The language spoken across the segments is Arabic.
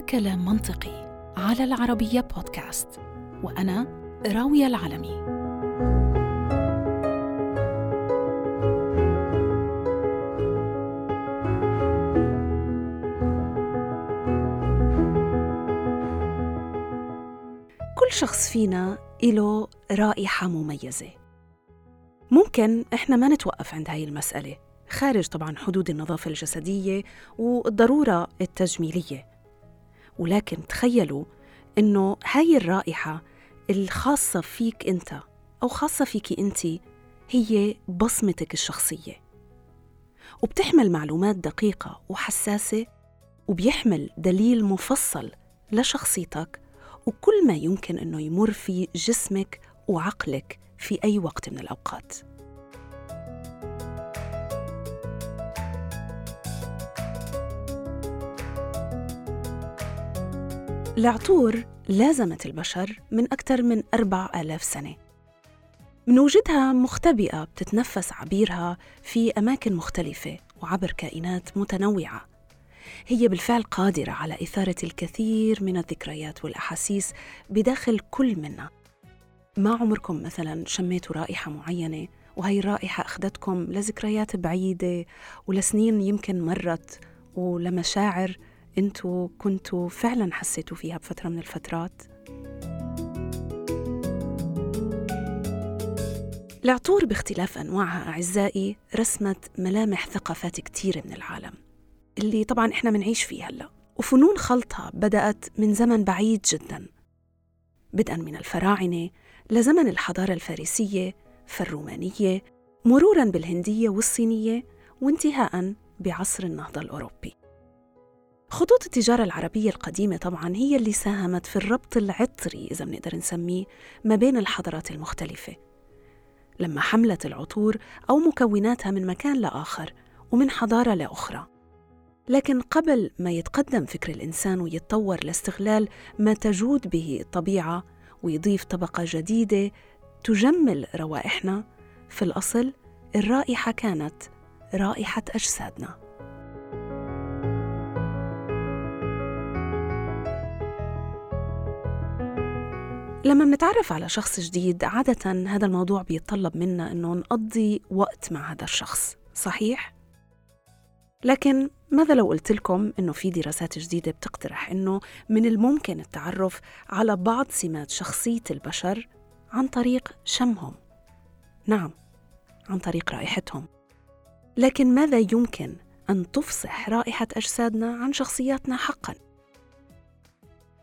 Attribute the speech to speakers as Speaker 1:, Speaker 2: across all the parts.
Speaker 1: كلام منطقي على العربية بودكاست وأنا راوية العلمي.
Speaker 2: كل شخص فينا له رائحة مميزة. ممكن إحنا ما نتوقف عند هاي المسألة خارج طبعا حدود النظافة الجسدية والضرورة التجميلية. ولكن تخيلوا إنه هاي الرائحة الخاصة فيك أنت أو خاصة فيك أنت هي بصمتك الشخصية. وبتحمل معلومات دقيقة وحساسة وبيحمل دليل مفصل لشخصيتك وكل ما يمكن أنه يمر في جسمك وعقلك في أي وقت من الأوقات. العطور لازمت البشر من أكثر من أربع آلاف سنة. من وجودها مختبئة بتتنفس عبيرها في أماكن مختلفة وعبر كائنات متنوعة. هي بالفعل قادرة على إثارة الكثير من الذكريات والأحاسيس بداخل كل منا. ما عمركم مثلا شميتوا رائحة معينة وهي الرائحة أخذتكم لذكريات بعيدة ولسنين يمكن مرت ولمشاعر أنتوا كنتوا فعلا حسيتوا فيها بفترة من الفترات؟ العطور باختلاف أنواعها أعزائي رسمت ملامح ثقافات كتيرة من العالم اللي طبعا إحنا منعيش فيه هلأ. وفنون خلطها بدأت من زمن بعيد جدا. بدءا من الفراعنة لزمن الحضارة الفارسية فالرومانية مرورا بالهندية والصينية وانتهاء بعصر النهضة الأوروبي. خطوط التجارة العربية القديمة طبعا هي اللي ساهمت في الربط العطري إذا بنقدر نسميه ما بين الحضارات المختلفة. لما حملت العطور أو مكوناتها من مكان لآخر ومن حضارة لأخرى. لكن قبل ما يتقدم فكر الإنسان ويتطور لاستغلال ما تجود به الطبيعة ويضيف طبقة جديدة تجمل روائحنا في الأصل الرائحة كانت رائحة أجسادنا. لما منتعرف على شخص جديد عادة هذا الموضوع بيتطلب منا إنه نقضي وقت مع هذا الشخص صحيح؟ لكن ماذا لو قلت لكم إنه في دراسات جديدة بتقترح إنه من الممكن التعرف على بعض سمات شخصية البشر عن طريق شمهم نعم عن طريق رائحتهم لكن ماذا يمكن أن تفصح رائحة أجسادنا عن شخصياتنا حقا؟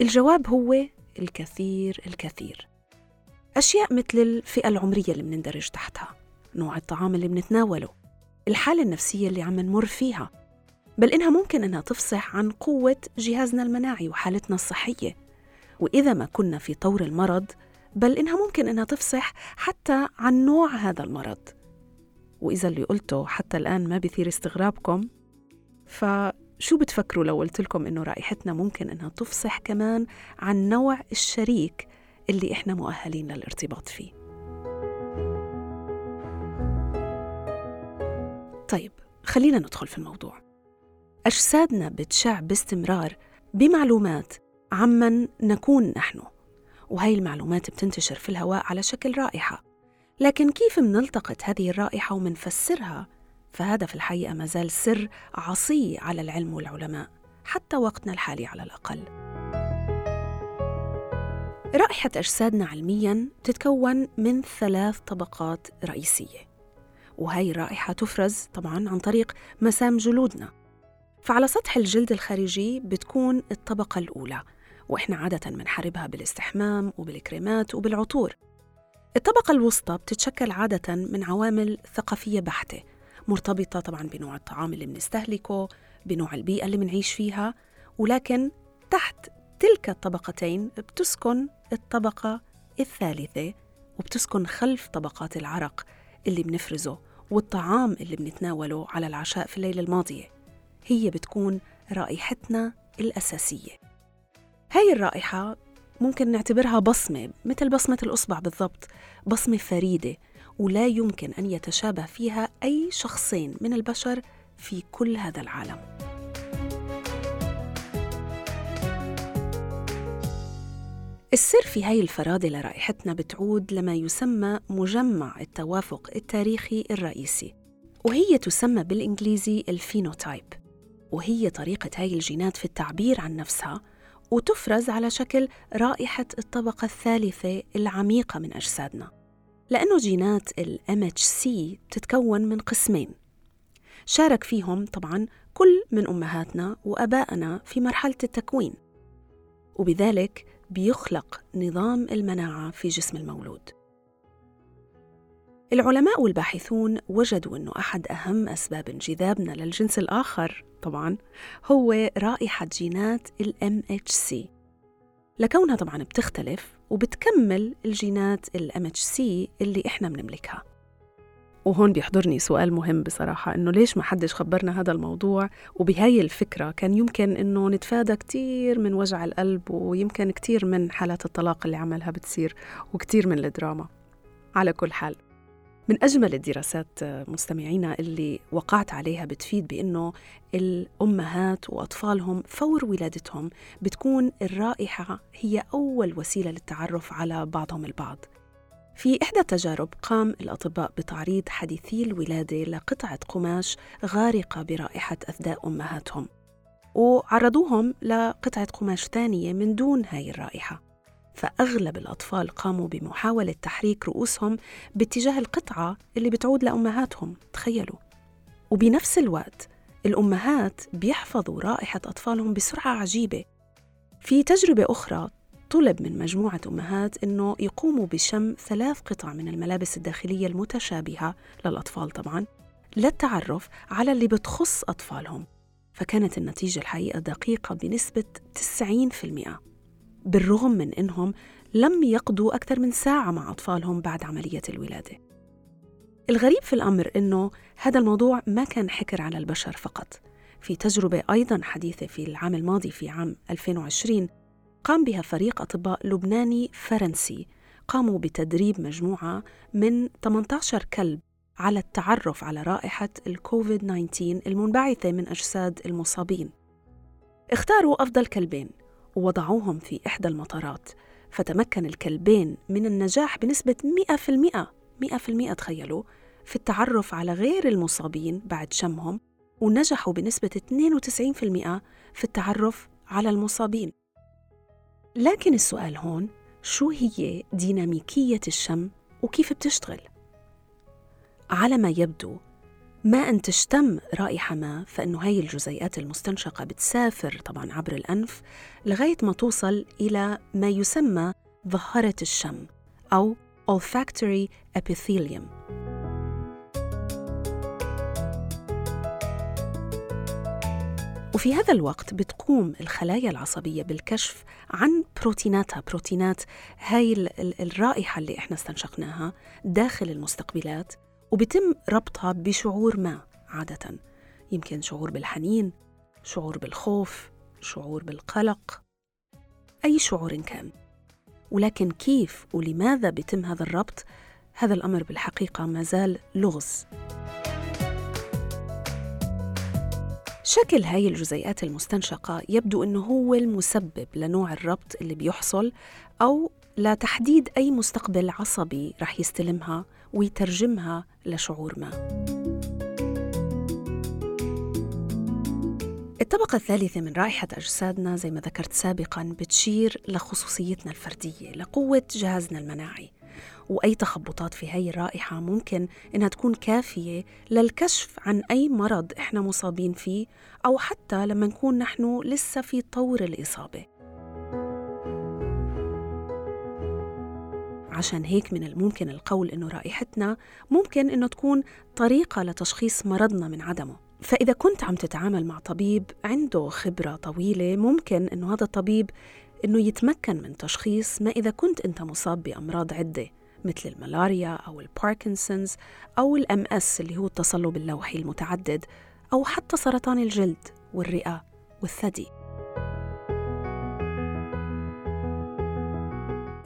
Speaker 2: الجواب هو الكثير الكثير. أشياء مثل الفئة العمرية اللي بنندرج تحتها نوع الطعام اللي بنتناوله الحالة النفسية اللي عم نمر فيها. بل إنها ممكن إنها تفصح عن قوة جهازنا المناعي وحالتنا الصحية. وإذا ما كنا في طور المرض بل إنها ممكن إنها تفصح حتى عن نوع هذا المرض. وإذا اللي قلته حتى الآن ما بيثير استغرابكم فشو بتفكروا لو قلت لكم إنه رائحتنا ممكن إنها تفصح كمان عن نوع الشريك اللي إحنا مؤهلين للارتباط فيه؟ طيب خلينا ندخل في الموضوع. أجسادنا بتشع باستمرار بمعلومات عمن نكون نحن وهي المعلومات بتنتشر في الهواء على شكل رائحة. لكن كيف منلتقط هذه الرائحة ومنفسرها فهذا في الحقيقة ما زال سر عصي على العلم والعلماء حتى وقتنا الحالي على الأقل. رائحة أجسادنا علمياً تتكون من ثلاث طبقات رئيسية وهي الرائحة تفرز طبعاً عن طريق مسام جلودنا. فعلى سطح الجلد الخارجي بتكون الطبقة الأولى وإحنا عادة بنحاربها بالاستحمام وبالكريمات وبالعطور. الطبقة الوسطى بتتشكل عادة من عوامل ثقافية بحتة مرتبطة طبعا بنوع الطعام اللي بنستهلكه بنوع البيئة اللي بنعيش فيها ولكن تحت تلك الطبقتين بتسكن الطبقة الثالثة وبتسكن خلف طبقات العرق اللي بنفرزه والطعام اللي بنتناوله على العشاء في الليلة الماضية. هي بتكون رائحتنا الأساسية. هاي الرائحة ممكن نعتبرها بصمة مثل بصمة الأصبع بالضبط بصمة فريدة. ولا يمكن أن يتشابه فيها أي شخصين من البشر في كل هذا العالم. السر في هاي الفرادة لرائحتنا بتعود لما يسمى مجمع التوافق التاريخي الرئيسي وهي تسمى بالإنجليزي الفينوتايب وهي طريقة هاي الجينات في التعبير عن نفسها وتفرز على شكل رائحة الطبقة الثالثة العميقة من أجسادنا. لأنه جينات ال MHC بتتكون من قسمين. شارك فيهم طبعا كل من أمهاتنا وأبائنا في مرحلة التكوين وبذلك بيخلق نظام المناعة في جسم المولود. العلماء والباحثون وجدوا أنه أحد أهم أسباب انجذابنا للجنس الآخر طبعا هو رائحة جينات ال MHC لكونها طبعا بتختلف وبتكمل الجينات ال MHC اللي إحنا بنملكها. وهون بيحضرني سؤال مهم بصراحة إنه ليش ما حدش خبرنا هذا الموضوع؟ وبهاي الفكرة كان يمكن إنه نتفادى كتير من وجع القلب ويمكن كتير من حالات الطلاق اللي عملها بتصير وكتير من الدراما. على كل حال. من أجمل الدراسات مستمعينا اللي وقعت عليها بتفيد بأنه الأمهات وأطفالهم فور ولادتهم بتكون الرائحة هي أول وسيلة للتعرف على بعضهم البعض. في إحدى التجارب قام الأطباء بتعريض حديثي الولادة لقطعة قماش غارقة برائحة أثداء أمهاتهم وعرضوهم لقطعة قماش ثانية من دون هاي الرائحة. فأغلب الأطفال قاموا بمحاولة تحريك رؤوسهم باتجاه القطعة اللي بتعود لأمهاتهم تخيلوا. وبنفس الوقت الأمهات بيحفظوا رائحة أطفالهم بسرعة عجيبة. في تجربة أخرى طلب من مجموعة أمهات أنه يقوموا بشم ثلاث قطع من الملابس الداخلية المتشابهة للأطفال طبعاً للتعرف على اللي بتخص أطفالهم. فكانت النتيجة الحقيقة دقيقة بنسبة 90% بالرغم من أنهم لم يقضوا أكثر من ساعة مع أطفالهم بعد عملية الولادة. الغريب في الأمر أنه هذا الموضوع ما كان حكر على البشر فقط. في تجربة أيضا حديثة في العام الماضي في عام 2020 قام بها فريق أطباء لبناني فرنسي. قاموا بتدريب مجموعة من 18 كلب على التعرف على رائحة الكوفيد 19 المنبعثة من أجساد المصابين. اختاروا أفضل كلبين ووضعوهم في إحدى المطارات فتمكن الكلبين من النجاح بنسبة 100% 100% تخيلوا في التعرف على غير المصابين بعد شمهم ونجحوا بنسبة 92% في التعرف على المصابين لكن السؤال هون شو هي ديناميكية الشم وكيف بتشتغل؟ على ما يبدو ما أن تشتم رائحة ما فإنه هاي الجزيئات المستنشقة بتسافر طبعا عبر الأنف لغاية ما توصل إلى ما يسمى ظهرة الشم أو olfactory epithelium. وفي هذا الوقت بتقوم الخلايا العصبية بالكشف عن بروتيناتها بروتينات هاي الرائحة اللي إحنا استنشقناها داخل المستقبلات. وبتم ربطها بشعور ما عادة. يمكن شعور بالحنين شعور بالخوف شعور بالقلق أي شعور كان. ولكن كيف ولماذا بيتم هذا الربط؟ هذا الأمر بالحقيقة ما زال لغز. شكل هاي الجزيئات المستنشقة يبدو أنه هو المسبب لنوع الربط اللي بيحصل أو لتحديد أي مستقبل عصبي رح يستلمها ويترجمها لشعور ما. الطبقة الثالثة من رائحة أجسادنا زي ما ذكرت سابقا بتشير لخصوصيتنا الفردية لقوة جهازنا المناعي. وأي تخبطات في هاي الرائحة ممكن إنها تكون كافية للكشف عن أي مرض إحنا مصابين فيه أو حتى لما نكون نحن لسه في طور الإصابة. عشان هيك من الممكن القول إنه رائحتنا ممكن إنه تكون طريقة لتشخيص مرضنا من عدمه. فإذا كنت عم تتعامل مع طبيب عنده خبرة طويلة ممكن إنه هذا الطبيب إنه يتمكن من تشخيص ما إذا كنت أنت مصاب بأمراض عدة مثل الملاريا أو الباركنسونز أو الأم أس اللي هو التصلب اللوحي المتعدد أو حتى سرطان الجلد والرئة والثدي.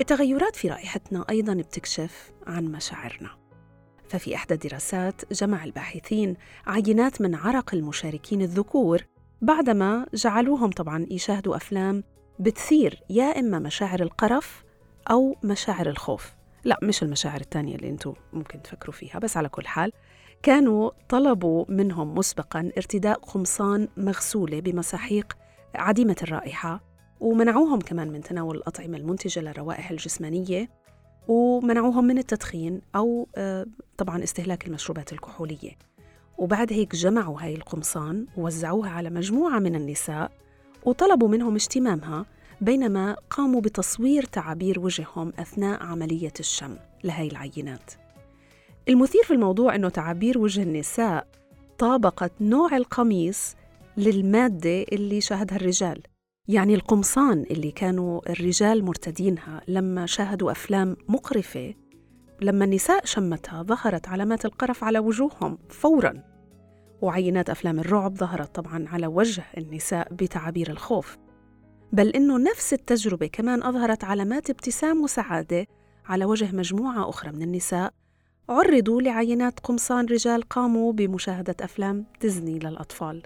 Speaker 2: التغيرات في رائحتنا أيضا بتكشف عن مشاعرنا. ففي إحدى الدراسات جمع الباحثين عينات من عرق المشاركين الذكور بعدما جعلوهم طبعا يشاهدوا أفلام بتثير يا إما مشاعر القرف أو مشاعر الخوف. لا مش المشاعر الثانية اللي أنتم ممكن تفكروا فيها بس على كل حال كانوا طلبوا منهم مسبقا ارتداء قمصان مغسولة بمساحيق عديمة الرائحة ومنعوهم كمان من تناول الأطعمة المنتجة للروائح الجسمانية ومنعوهم من التدخين أو آه، طبعا استهلاك المشروبات الكحولية. وبعد هيك جمعوا هاي القمصان ووزعوها على مجموعة من النساء وطلبوا منهم اشتمامها بينما قاموا بتصوير تعابير وجههم أثناء عملية الشم لهي العينات. المثير في الموضوع أنه تعابير وجه النساء طابقت نوع القميص للمادة اللي شاهدها الرجال. يعني القمصان اللي كانوا الرجال مرتدينها لما شاهدوا أفلام مقرفة لما النساء شمتها ظهرت علامات القرف على وجوههم فوراً. وعينات أفلام الرعب ظهرت طبعاً على وجه النساء بتعابير الخوف. بل إنه نفس التجربة كمان أظهرت علامات ابتسام وسعادة على وجه مجموعة أخرى من النساء عرضوا لعينات قمصان رجال قاموا بمشاهدة أفلام ديزني للأطفال.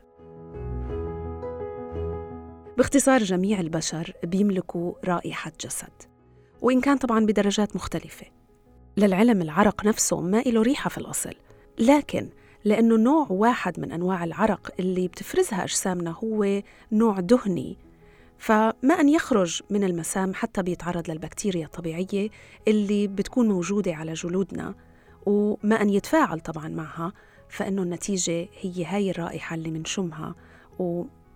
Speaker 2: باختصار جميع البشر بيملكوا رائحة جسد وإن كان طبعا بدرجات مختلفة. للعلم العرق نفسه ما له ريحة في الأصل لكن لأنه نوع واحد من أنواع العرق اللي بتفرزها أجسامنا هو نوع دهني فما أن يخرج من المسام حتى بيتعرض للبكتيريا الطبيعية اللي بتكون موجودة على جلودنا وما أن يتفاعل طبعا معها فإنه النتيجة هي هاي الرائحة اللي منشمها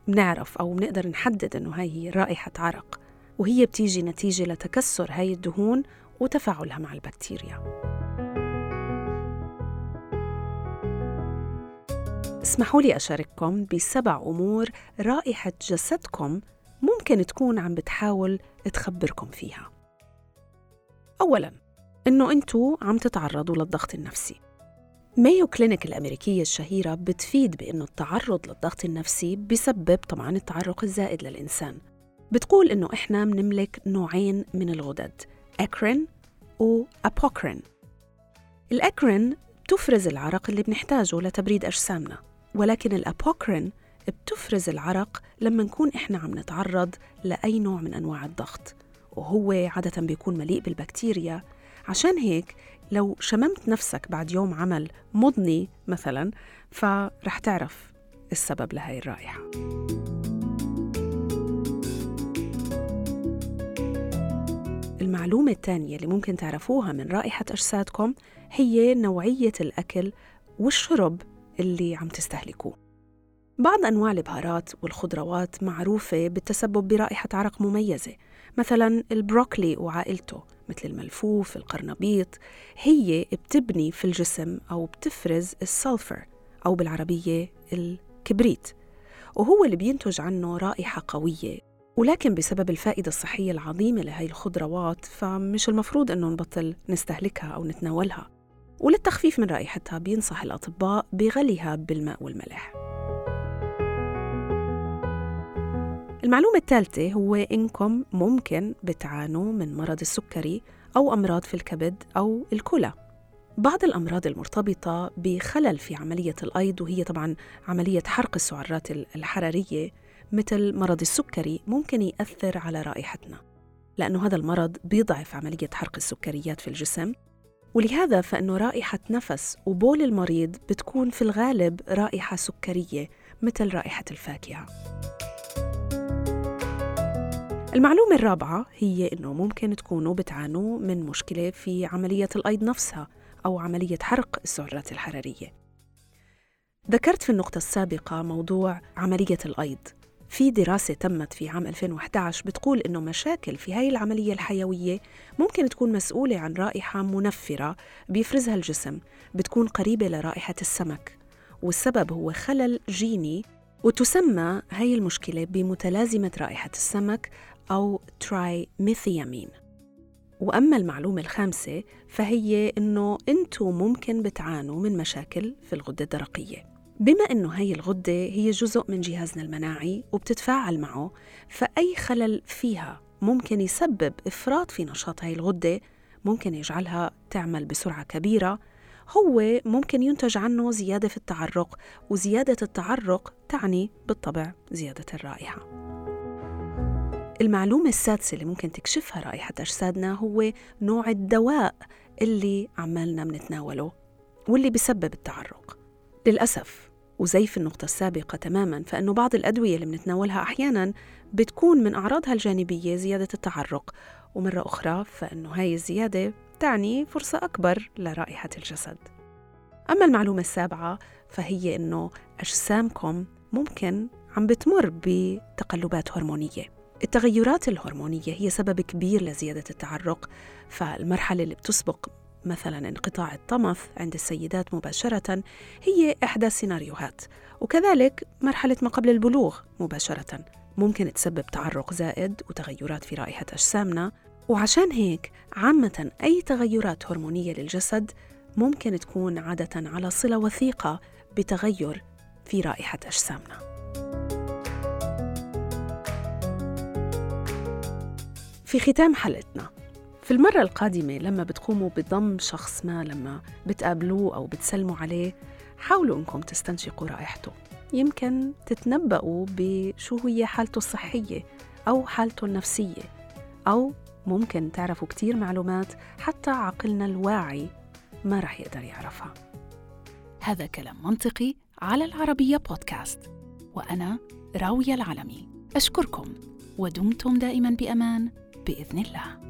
Speaker 2: وبنعرف أو بنقدر نحدد إنه هاي هي رائحة عرق وهي بتيجي نتيجة لتكسر هاي الدهون وتفاعلها مع البكتيريا. اسمحوا لي أشارككم بسبع أمور رائحة جسدكم ممكن تكون عم بتحاول تخبركم فيها. أولاً إنه أنتوا عم تتعرضوا للضغط النفسي. مايو كلينيك الأمريكية الشهيرة بتفيد بأنه التعرض للضغط النفسي بسبب طبعاً التعرق الزائد للإنسان. بتقول إنه إحنا بنملك نوعين من الغدد أكرين وأبوكرين. الأكرين بتفرز العرق اللي بنحتاجه لتبريد أجسامنا ولكن الأبوكرين بتفرز العرق لما نكون إحنا عم نتعرض لأي نوع من أنواع الضغط وهو عادة بيكون مليء بالبكتيريا. عشان هيك لو شممت نفسك بعد يوم عمل مضني مثلا فرح تعرف السبب لهي الرائحة. المعلومة الثانية اللي ممكن تعرفوها من رائحة أجسادكم هي نوعية الأكل والشرب اللي عم تستهلكوه. بعض أنواع البهارات والخضروات معروفة بالتسبب برائحة عرق مميزة مثلا البروكلي وعائلته مثل الملفوف القرنبيط هي بتبني في الجسم أو بتفرز السلفر أو بالعربية الكبريت وهو اللي بينتج عنه رائحة قوية. ولكن بسبب الفائدة الصحية العظيمة لهي الخضروات فمش المفروض أنه نبطل نستهلكها أو نتناولها. وللتخفيف من رائحتها بينصح الأطباء بغليها بالماء والملح. المعلومة الثالثة هو إنكم ممكن بتعانوا من مرض السكري أو أمراض في الكبد أو الكلى. بعض الأمراض المرتبطة بخلل في عملية الأيض وهي طبعا عملية حرق السعرات الحرارية مثل مرض السكري ممكن يأثر على رائحتنا لأنه هذا المرض بيضعف عملية حرق السكريات في الجسم. ولهذا فإنه رائحة نفس وبول المريض بتكون في الغالب رائحة سكرية مثل رائحة الفاكهة. المعلومة الرابعة هي إنه ممكن تكونوا بتعانوا من مشكلة في عملية الأيض نفسها أو عملية حرق السعرات الحرارية. ذكرت في النقطة السابقة موضوع عملية الأيض. في دراسة تمت في عام 2011 بتقول إنه مشاكل في هاي العملية الحيوية ممكن تكون مسؤولة عن رائحة منفرة بيفرزها الجسم بتكون قريبة لرائحة السمك والسبب هو خلل جيني وتسمى هاي المشكلة بمتلازمة رائحة السمك أو تراي ميثيامين وأما المعلومة الخامسة فهي إنه أنتم ممكن بتعانوا من مشاكل في الغدة الدرقية. بما أنه هي الغدة هي جزء من جهازنا المناعي وبتتفاعل معه فأي خلل فيها ممكن يسبب إفراط في نشاط هاي الغدة ممكن يجعلها تعمل بسرعة كبيرة. هو ممكن ينتج عنه زيادة في التعرق وزيادة التعرق تعني بالطبع زيادة الرائحة. المعلومة السادسة اللي ممكن تكشفها رائحة أجسادنا هو نوع الدواء اللي عمالنا بنتناوله واللي بيسبب التعرق. للأسف وزي في النقطة السابقة تماما فإنه بعض الأدوية اللي بنتناولها أحيانا بتكون من أعراضها الجانبية زيادة التعرق ومرة أخرى فإنه هاي الزيادة تعني فرصة أكبر لرائحة الجسد. أما المعلومة السابعة فهي إنه أجسامكم ممكن عم بتمر بتقلبات هرمونية. التغيرات الهرمونية هي سبب كبير لزيادة التعرق فالمرحلة اللي بتسبق مثلا انقطاع الطمث عند السيدات مباشرة هي إحدى السيناريوهات وكذلك مرحلة ما قبل البلوغ مباشرة ممكن تسبب تعرق زائد وتغيرات في رائحة أجسامنا وعشان هيك عامة أي تغيرات هرمونية للجسد ممكن تكون عادة على صلة وثيقة بتغير في رائحة أجسامنا. في ختام حلقتنا. في المرة القادمة لما بتقوموا بضم شخص ما لما بتقابلوه أو بتسلموا عليه حاولوا إنكم تستنشقوا رائحته. يمكن تتنبأوا بشو هي حالته الصحية أو حالته النفسية أو ممكن تعرفوا كتير معلومات حتى عقلنا الواعي ما رح يقدر يعرفها.
Speaker 1: هذا كلام منطقي على العربية بودكاست وأنا راوية العلمي. أشكركم ودمتم دائما بأمان. بإذن الله.